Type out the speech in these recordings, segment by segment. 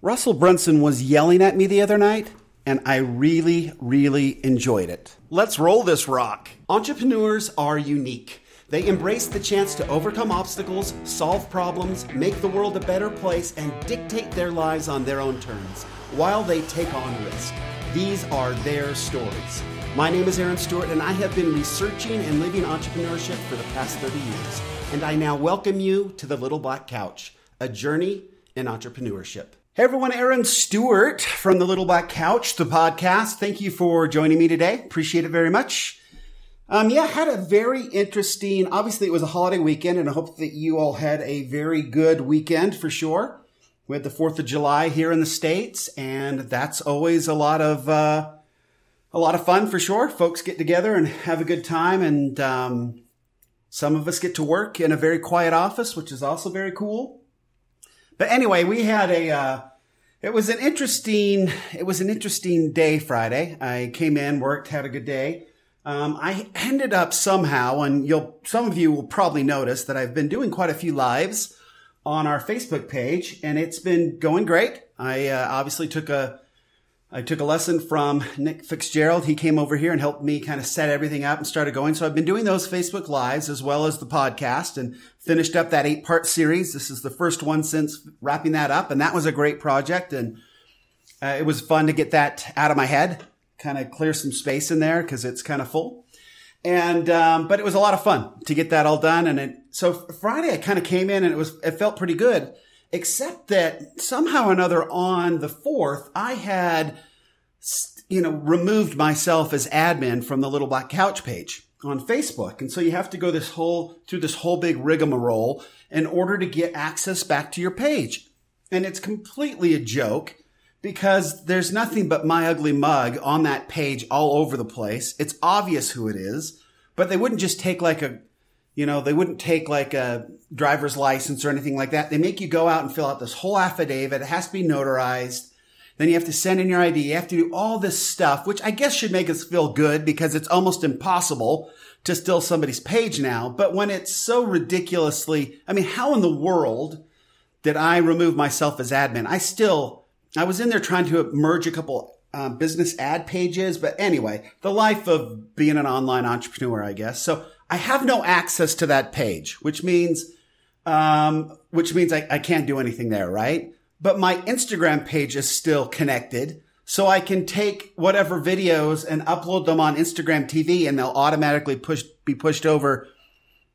Russell Brunson was yelling at me the other night, and I really, really enjoyed it. Let's roll this rock. Entrepreneurs are unique. They embrace the chance to overcome obstacles, solve problems, make the world a better place, and dictate their lives on their own terms while they take on risk. These are their stories. My name is Aaron Stewart, and I have been researching and living entrepreneurship for the past 30 years. And I now welcome you to the Little Black Couch, a journey in entrepreneurship. Hey everyone, Aaron Stewart from the Little Black Couch, the podcast. Thank you for joining me today. Appreciate it very much. Um, yeah, had a very interesting, obviously it was a holiday weekend and I hope that you all had a very good weekend for sure. We had the 4th of July here in the States and that's always a lot of, uh, a lot of fun for sure. Folks get together and have a good time and, um, some of us get to work in a very quiet office, which is also very cool. But anyway, we had a, uh, it was an interesting, it was an interesting day Friday. I came in, worked, had a good day. Um, I ended up somehow, and you'll, some of you will probably notice that I've been doing quite a few lives on our Facebook page and it's been going great. I uh, obviously took a, I took a lesson from Nick Fitzgerald. He came over here and helped me kind of set everything up and started going. So I've been doing those Facebook lives as well as the podcast and finished up that eight part series. This is the first one since wrapping that up. And that was a great project. And uh, it was fun to get that out of my head, kind of clear some space in there because it's kind of full. And, um, but it was a lot of fun to get that all done. And it, so Friday I kind of came in and it was, it felt pretty good except that somehow or another on the fourth, I had, you know, removed myself as admin from the little black couch page on Facebook. And so you have to go this whole, through this whole big rigmarole in order to get access back to your page. And it's completely a joke because there's nothing but my ugly mug on that page all over the place. It's obvious who it is, but they wouldn't just take like a you know, they wouldn't take like a driver's license or anything like that. They make you go out and fill out this whole affidavit. It has to be notarized. Then you have to send in your ID. You have to do all this stuff, which I guess should make us feel good because it's almost impossible to steal somebody's page now. But when it's so ridiculously, I mean, how in the world did I remove myself as admin? I still, I was in there trying to merge a couple um, business ad pages. But anyway, the life of being an online entrepreneur, I guess. So I have no access to that page, which means, um, which means I, I can't do anything there, right? But my Instagram page is still connected. So I can take whatever videos and upload them on Instagram TV and they'll automatically push, be pushed over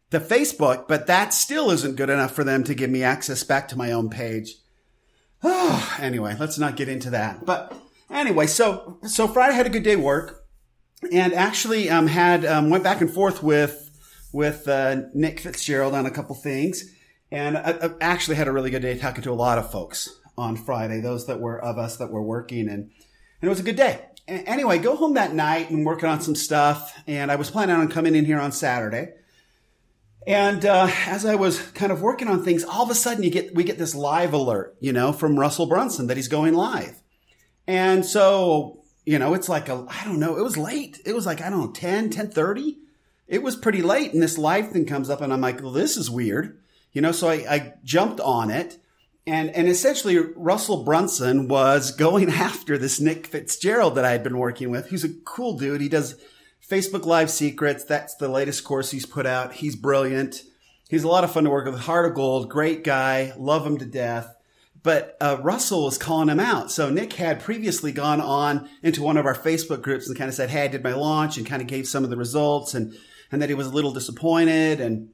to Facebook, but that still isn't good enough for them to give me access back to my own page. Oh, anyway, let's not get into that. But anyway, so, so Friday had a good day work and actually, um, had, um, went back and forth with with uh, Nick Fitzgerald on a couple things, and I, I, actually had a really good day talking to a lot of folks on Friday. Those that were of us that were working, and and it was a good day. A- anyway, go home that night and working on some stuff, and I was planning on coming in here on Saturday. And uh, as I was kind of working on things, all of a sudden you get we get this live alert, you know, from Russell Brunson that he's going live. And so, you know, it's like a I don't know, it was late. It was like I don't know, 10, 10:30 it was pretty late and this live thing comes up and I'm like, well, this is weird. You know, so I, I jumped on it and, and essentially Russell Brunson was going after this Nick Fitzgerald that I had been working with. He's a cool dude. He does Facebook Live Secrets. That's the latest course he's put out. He's brilliant. He's a lot of fun to work with. Heart of gold, great guy. Love him to death. But uh, Russell was calling him out. So Nick had previously gone on into one of our Facebook groups and kind of said, "Hey, I did my launch," and kind of gave some of the results and and that he was a little disappointed and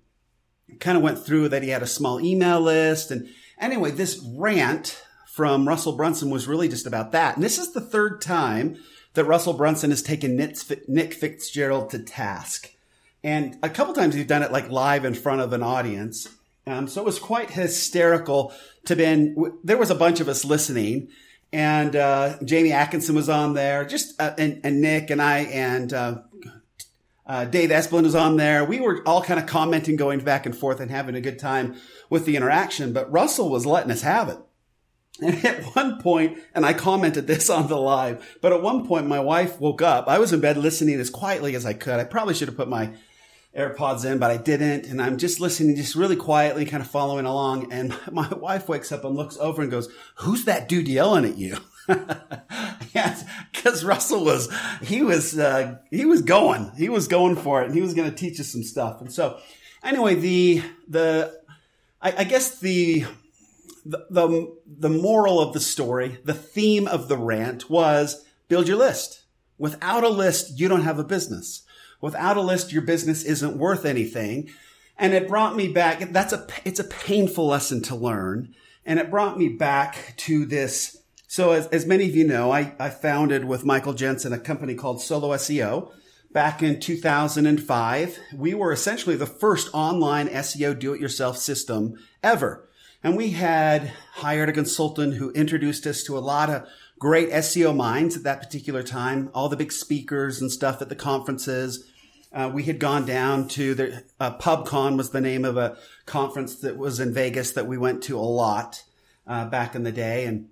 kind of went through that he had a small email list. And anyway, this rant from Russell Brunson was really just about that. And this is the third time that Russell Brunson has taken Nick Fitzgerald to task. And a couple times he's done it like live in front of an audience. Um, so it was quite hysterical to been, there was a bunch of us listening and, uh, Jamie Atkinson was on there, just, uh, and, and Nick and I and, uh, uh, Dave Esplin was on there. We were all kind of commenting, going back and forth and having a good time with the interaction, but Russell was letting us have it. And at one point, and I commented this on the live, but at one point my wife woke up. I was in bed listening as quietly as I could. I probably should have put my, AirPods in, but I didn't. And I'm just listening, just really quietly, kind of following along. And my wife wakes up and looks over and goes, who's that dude yelling at you? yes, because Russell was, he was, uh, he was going, he was going for it and he was going to teach us some stuff. And so anyway, the, the, I, I guess the, the, the, the moral of the story, the theme of the rant was build your list. Without a list, you don't have a business. Without a list, your business isn't worth anything. And it brought me back. That's a, it's a painful lesson to learn. And it brought me back to this. So as, as many of you know, I, I founded with Michael Jensen a company called Solo SEO back in 2005. We were essentially the first online SEO do-it-yourself system ever. And we had hired a consultant who introduced us to a lot of great SEO minds at that particular time, all the big speakers and stuff at the conferences. Uh, we had gone down to the uh, PubCon was the name of a conference that was in Vegas that we went to a lot uh, back in the day, and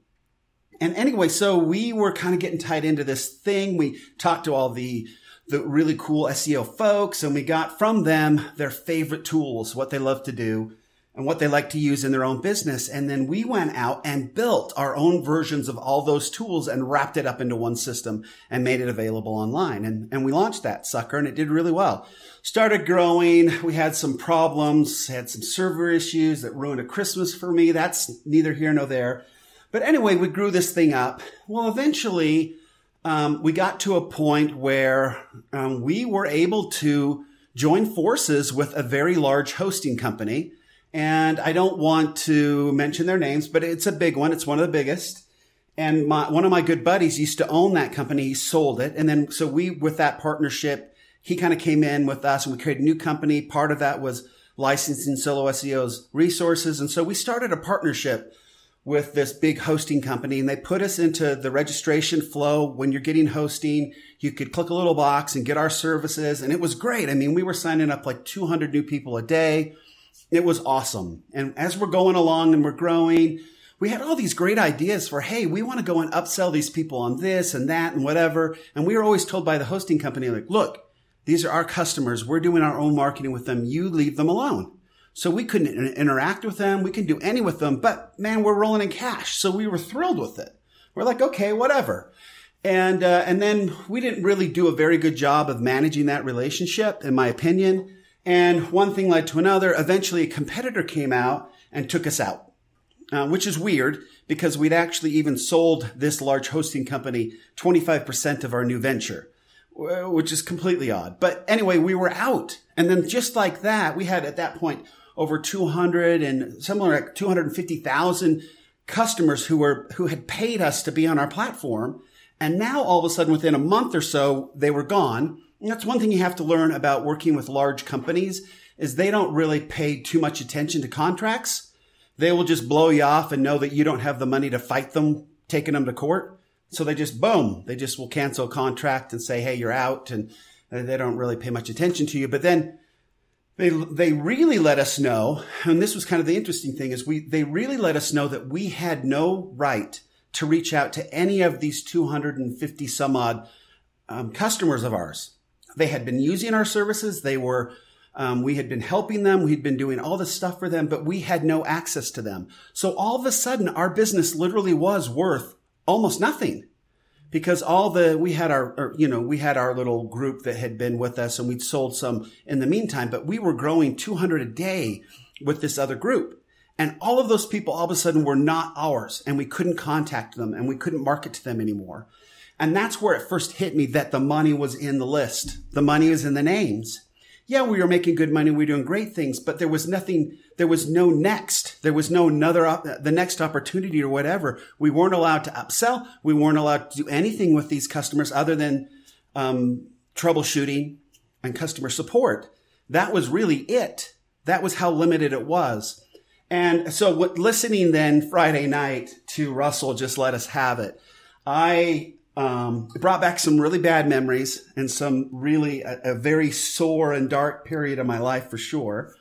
and anyway, so we were kind of getting tied into this thing. We talked to all the the really cool SEO folks, and we got from them their favorite tools, what they love to do and what they like to use in their own business. And then we went out and built our own versions of all those tools and wrapped it up into one system and made it available online. And, and we launched that sucker and it did really well. Started growing. We had some problems, had some server issues that ruined a Christmas for me. That's neither here nor there. But anyway, we grew this thing up. Well, eventually, um, we got to a point where um, we were able to join forces with a very large hosting company and I don't want to mention their names, but it's a big one. It's one of the biggest. And my, one of my good buddies used to own that company. He sold it. And then, so we, with that partnership, he kind of came in with us and we created a new company. Part of that was licensing Solo SEO's resources. And so we started a partnership with this big hosting company and they put us into the registration flow. When you're getting hosting, you could click a little box and get our services. And it was great. I mean, we were signing up like 200 new people a day. It was awesome. And as we're going along and we're growing, we had all these great ideas for, hey, we want to go and upsell these people on this and that and whatever. And we were always told by the hosting company, like, look, these are our customers. We're doing our own marketing with them. You leave them alone. So we couldn't interact with them. We couldn't do any with them, but man, we're rolling in cash. So we were thrilled with it. We're like, okay, whatever. And, uh, and then we didn't really do a very good job of managing that relationship, in my opinion. And one thing led to another. Eventually, a competitor came out and took us out, uh, which is weird because we'd actually even sold this large hosting company 25% of our new venture, which is completely odd. But anyway, we were out. And then just like that, we had at that point over 200 and somewhere like 250,000 customers who were, who had paid us to be on our platform. And now all of a sudden, within a month or so, they were gone and that's one thing you have to learn about working with large companies is they don't really pay too much attention to contracts. They will just blow you off and know that you don't have the money to fight them, taking them to court. So they just boom, they just will cancel a contract and say, Hey, you're out. And they don't really pay much attention to you. But then they, they really let us know. And this was kind of the interesting thing is we, they really let us know that we had no right to reach out to any of these 250 some odd um, customers of ours. They had been using our services. They were, um, we had been helping them. We'd been doing all this stuff for them, but we had no access to them. So all of a sudden, our business literally was worth almost nothing because all the we had our you know we had our little group that had been with us and we'd sold some in the meantime but we were growing 200 a day with this other group and all of those people all of a sudden were not ours and we couldn't contact them and we couldn't market to them anymore and that's where it first hit me that the money was in the list. The money was in the names. Yeah, we were making good money. We were doing great things, but there was nothing, there was no next. There was no another, op- the next opportunity or whatever. We weren't allowed to upsell. We weren't allowed to do anything with these customers other than, um, troubleshooting and customer support. That was really it. That was how limited it was. And so what, listening then Friday night to Russell just let us have it. I um, it brought back some really bad memories and some really a, a, very sore and dark period of my life for sure.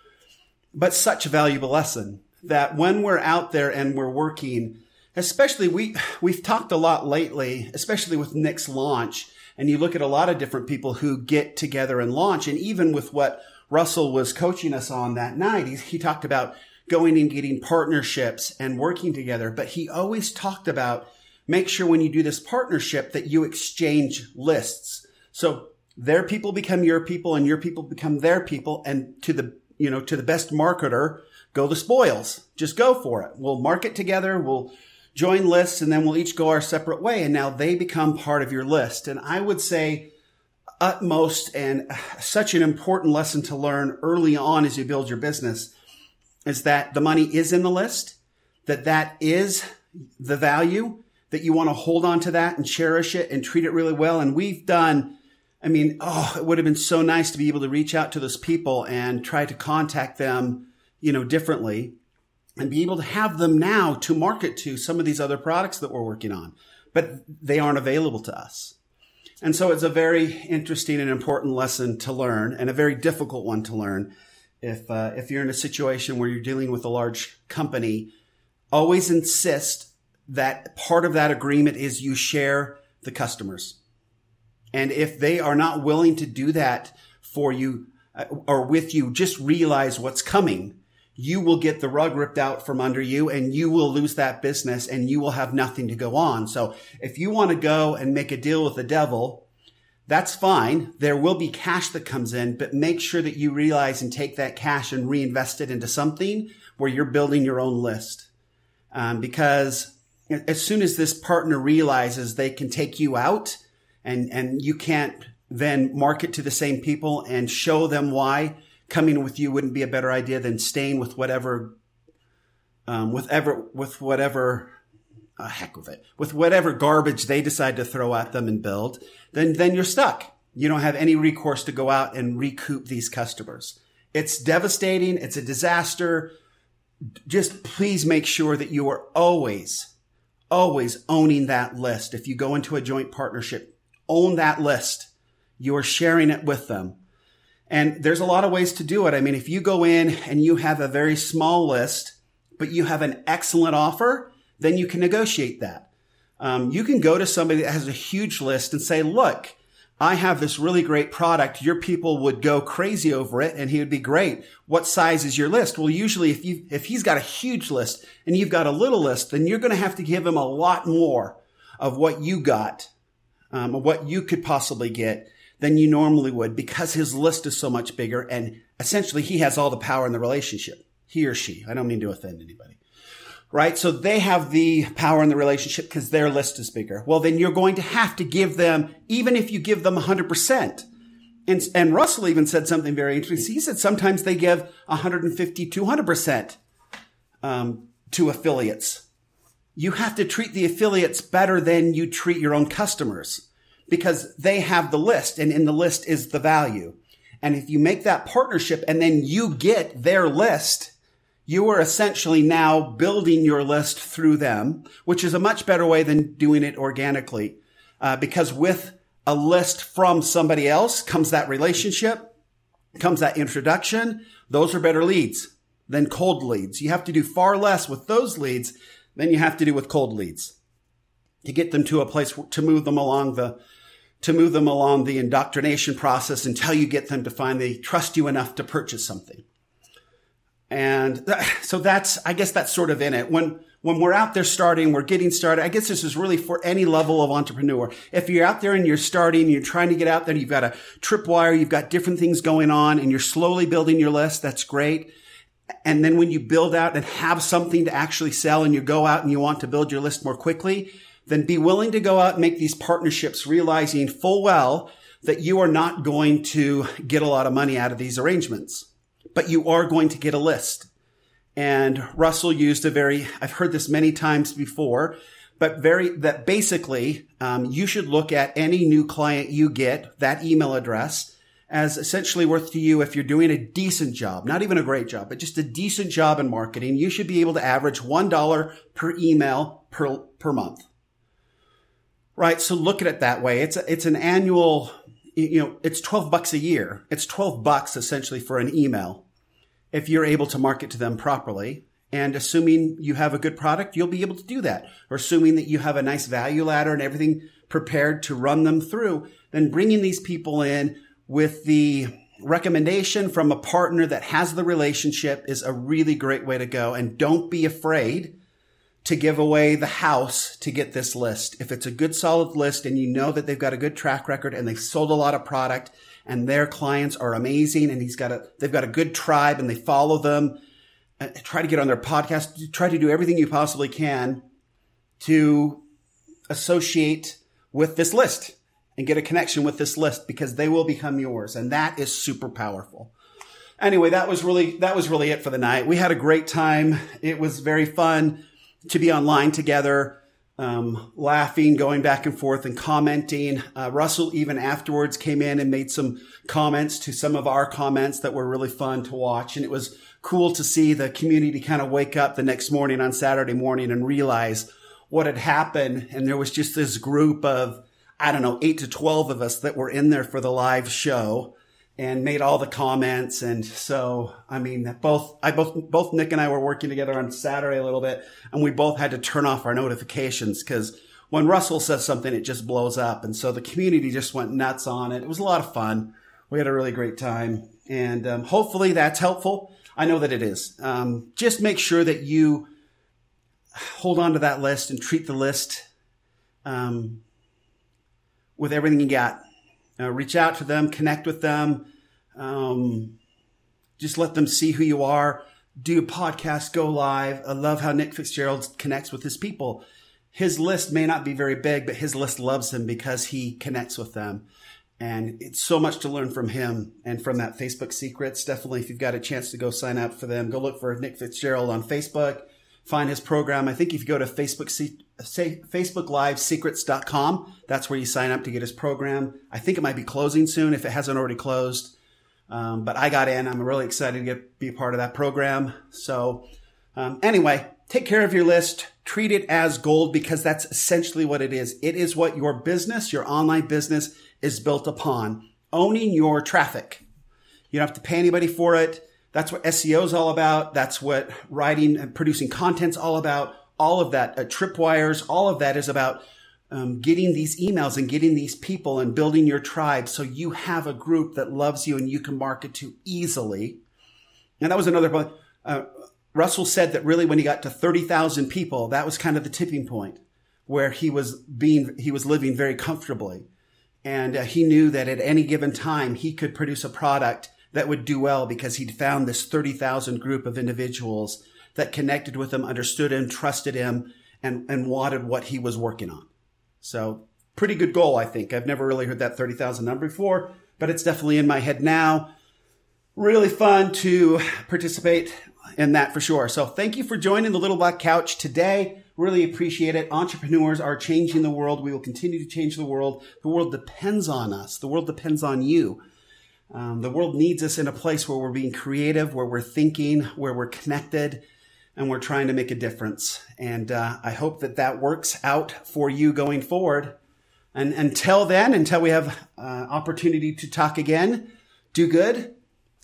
But such a valuable lesson that when we're out there and we're working, especially we we've talked a lot lately, especially with Nick's launch, and you look at a lot of different people who get together and launch, and even with what Russell was coaching us on that night, he, he talked about going and getting partnerships and working together, but he always talked about make sure when you do this partnership that you exchange lists. So their people become your people and your people become their people. And to the, you know, to the best marketer, go the spoils. Just go for it. We'll market together. We'll join lists and then we'll each go our separate way. And now they become part of your list. And I would say utmost and such an important lesson to learn early on as you build your business is that the money is in the list, that that is the value that you want to hold on to that and cherish it and treat it really well. And we've done, I mean, oh, it would have been so nice to be able to reach out to those people and try to contact them, you know, differently and be able to have them now to market to some of these other products that we're working on, but they aren't available to us. And so it's a very interesting and important lesson to learn and a very difficult one to learn. If, uh, if you're in a situation where you're dealing with a large company, always insist that part of that agreement is you share the customers. And if they are not willing to do that for you uh, or with you, just realize what's coming. You will get the rug ripped out from under you and you will lose that business and you will have nothing to go on. So if you want to go and make a deal with the devil, that's fine. There will be cash that comes in, but make sure that you realize and take that cash and reinvest it into something where you're building your own list. Um, because as soon as this partner realizes they can take you out and, and you can't then market to the same people and show them why coming with you wouldn't be a better idea than staying with whatever, um, with ever, with whatever, uh, heck with it, with whatever garbage they decide to throw at them and build, then, then you're stuck. You don't have any recourse to go out and recoup these customers. It's devastating. It's a disaster. Just please make sure that you are always always owning that list. If you go into a joint partnership, own that list. You are sharing it with them. And there's a lot of ways to do it. I mean, if you go in and you have a very small list, but you have an excellent offer, then you can negotiate that. Um, you can go to somebody that has a huge list and say, look, I have this really great product. Your people would go crazy over it and he would be great. What size is your list? Well, usually if you, if he's got a huge list and you've got a little list, then you're going to have to give him a lot more of what you got, um, what you could possibly get than you normally would because his list is so much bigger and essentially he has all the power in the relationship. He or she. I don't mean to offend anybody right? So they have the power in the relationship because their list is bigger. Well, then you're going to have to give them, even if you give them 100%. And, and Russell even said something very interesting. He said sometimes they give 150, 200% um, to affiliates. You have to treat the affiliates better than you treat your own customers because they have the list and in the list is the value. And if you make that partnership and then you get their list, you are essentially now building your list through them, which is a much better way than doing it organically. Uh, because with a list from somebody else comes that relationship, comes that introduction. Those are better leads than cold leads. You have to do far less with those leads than you have to do with cold leads to get them to a place to move them along the to move them along the indoctrination process until you get them to find they trust you enough to purchase something. And so that's, I guess that's sort of in it. When, when we're out there starting, we're getting started. I guess this is really for any level of entrepreneur. If you're out there and you're starting, you're trying to get out there, you've got a tripwire, you've got different things going on and you're slowly building your list. That's great. And then when you build out and have something to actually sell and you go out and you want to build your list more quickly, then be willing to go out and make these partnerships, realizing full well that you are not going to get a lot of money out of these arrangements but you are going to get a list. And Russell used a very, I've heard this many times before, but very, that basically, um, you should look at any new client you get, that email address, as essentially worth to you if you're doing a decent job, not even a great job, but just a decent job in marketing. You should be able to average $1 per email per, per month. Right. So look at it that way. It's a, it's an annual, you know, it's 12 bucks a year. It's 12 bucks essentially for an email if you're able to market to them properly. And assuming you have a good product, you'll be able to do that. Or assuming that you have a nice value ladder and everything prepared to run them through, then bringing these people in with the, recommendation from a partner that has the relationship is a really great way to go. And don't be afraid to give away the house to get this list. If it's a good solid list and you know that they've got a good track record and they've sold a lot of product and their clients are amazing and he's got a, they've got a good tribe and they follow them, uh, try to get on their podcast, try to do everything you possibly can to associate with this list and get a connection with this list because they will become yours. And that is super powerful. Anyway, that was really, that was really it for the night. We had a great time. It was very fun to be online together, um, laughing, going back and forth and commenting. Uh, Russell even afterwards came in and made some comments to some of our comments that were really fun to watch. And it was cool to see the community kind of wake up the next morning on Saturday morning and realize what had happened. And there was just this group of, I don't know, eight to 12 of us that were in there for the live show and made all the comments. And so, I mean, that both, I both, both Nick and I were working together on Saturday a little bit and we both had to turn off our notifications because when Russell says something, it just blows up. And so the community just went nuts on it. It was a lot of fun. We had a really great time and um, hopefully that's helpful. I know that it is. Um, just make sure that you hold on to that list and treat the list um, with everything you got. Uh, reach out to them, connect with them. Um, just let them see who you are. Do a podcast, go live. I love how Nick Fitzgerald connects with his people. His list may not be very big, but his list loves him because he connects with them. And it's so much to learn from him and from that Facebook secrets. Definitely, if you've got a chance to go sign up for them, go look for Nick Fitzgerald on Facebook find his program. I think if you go to Facebook, say, Facebook Live Secrets.com, that's where you sign up to get his program. I think it might be closing soon if it hasn't already closed. Um, but I got in. I'm really excited to get be part of that program. So um, anyway, take care of your list. Treat it as gold because that's essentially what it is. It is what your business, your online business, is built upon. Owning your traffic. You don't have to pay anybody for it. That's what SEO is all about. That's what writing and producing content's all about. All of that, uh, tripwires, all of that is about um, getting these emails and getting these people and building your tribe so you have a group that loves you and you can market to easily. And that was another point. Uh, Russell said that really when he got to 30,000 people, that was kind of the tipping point where he was being, he was living very comfortably. And uh, he knew that at any given time, he could produce a product that would do well because he'd found this 30,000 group of individuals that connected with him, understood him, trusted him, and, and wanted what he was working on. So pretty good goal, I think. I've never really heard that 30,000 number before, but it's definitely in my head now. Really fun to participate in that for sure. So thank you for joining the Little Black Couch today. Really appreciate it. Entrepreneurs are changing the world. We will continue to change the world. The world depends on us. The world depends on you. Um, the world needs us in a place where we're being creative, where we're thinking, where we're connected, and we're trying to make a difference. And uh, I hope that that works out for you going forward. And until then, until we have uh, opportunity to talk again, do good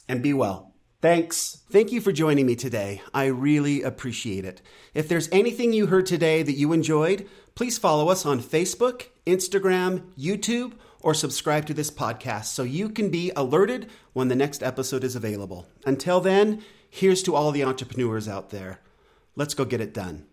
and be well. Thanks. Thank you for joining me today. I really appreciate it. If there's anything you heard today that you enjoyed, please follow us on Facebook, Instagram, YouTube, or subscribe to this podcast so you can be alerted when the next episode is available. Until then, here's to all the entrepreneurs out there. Let's go get it done.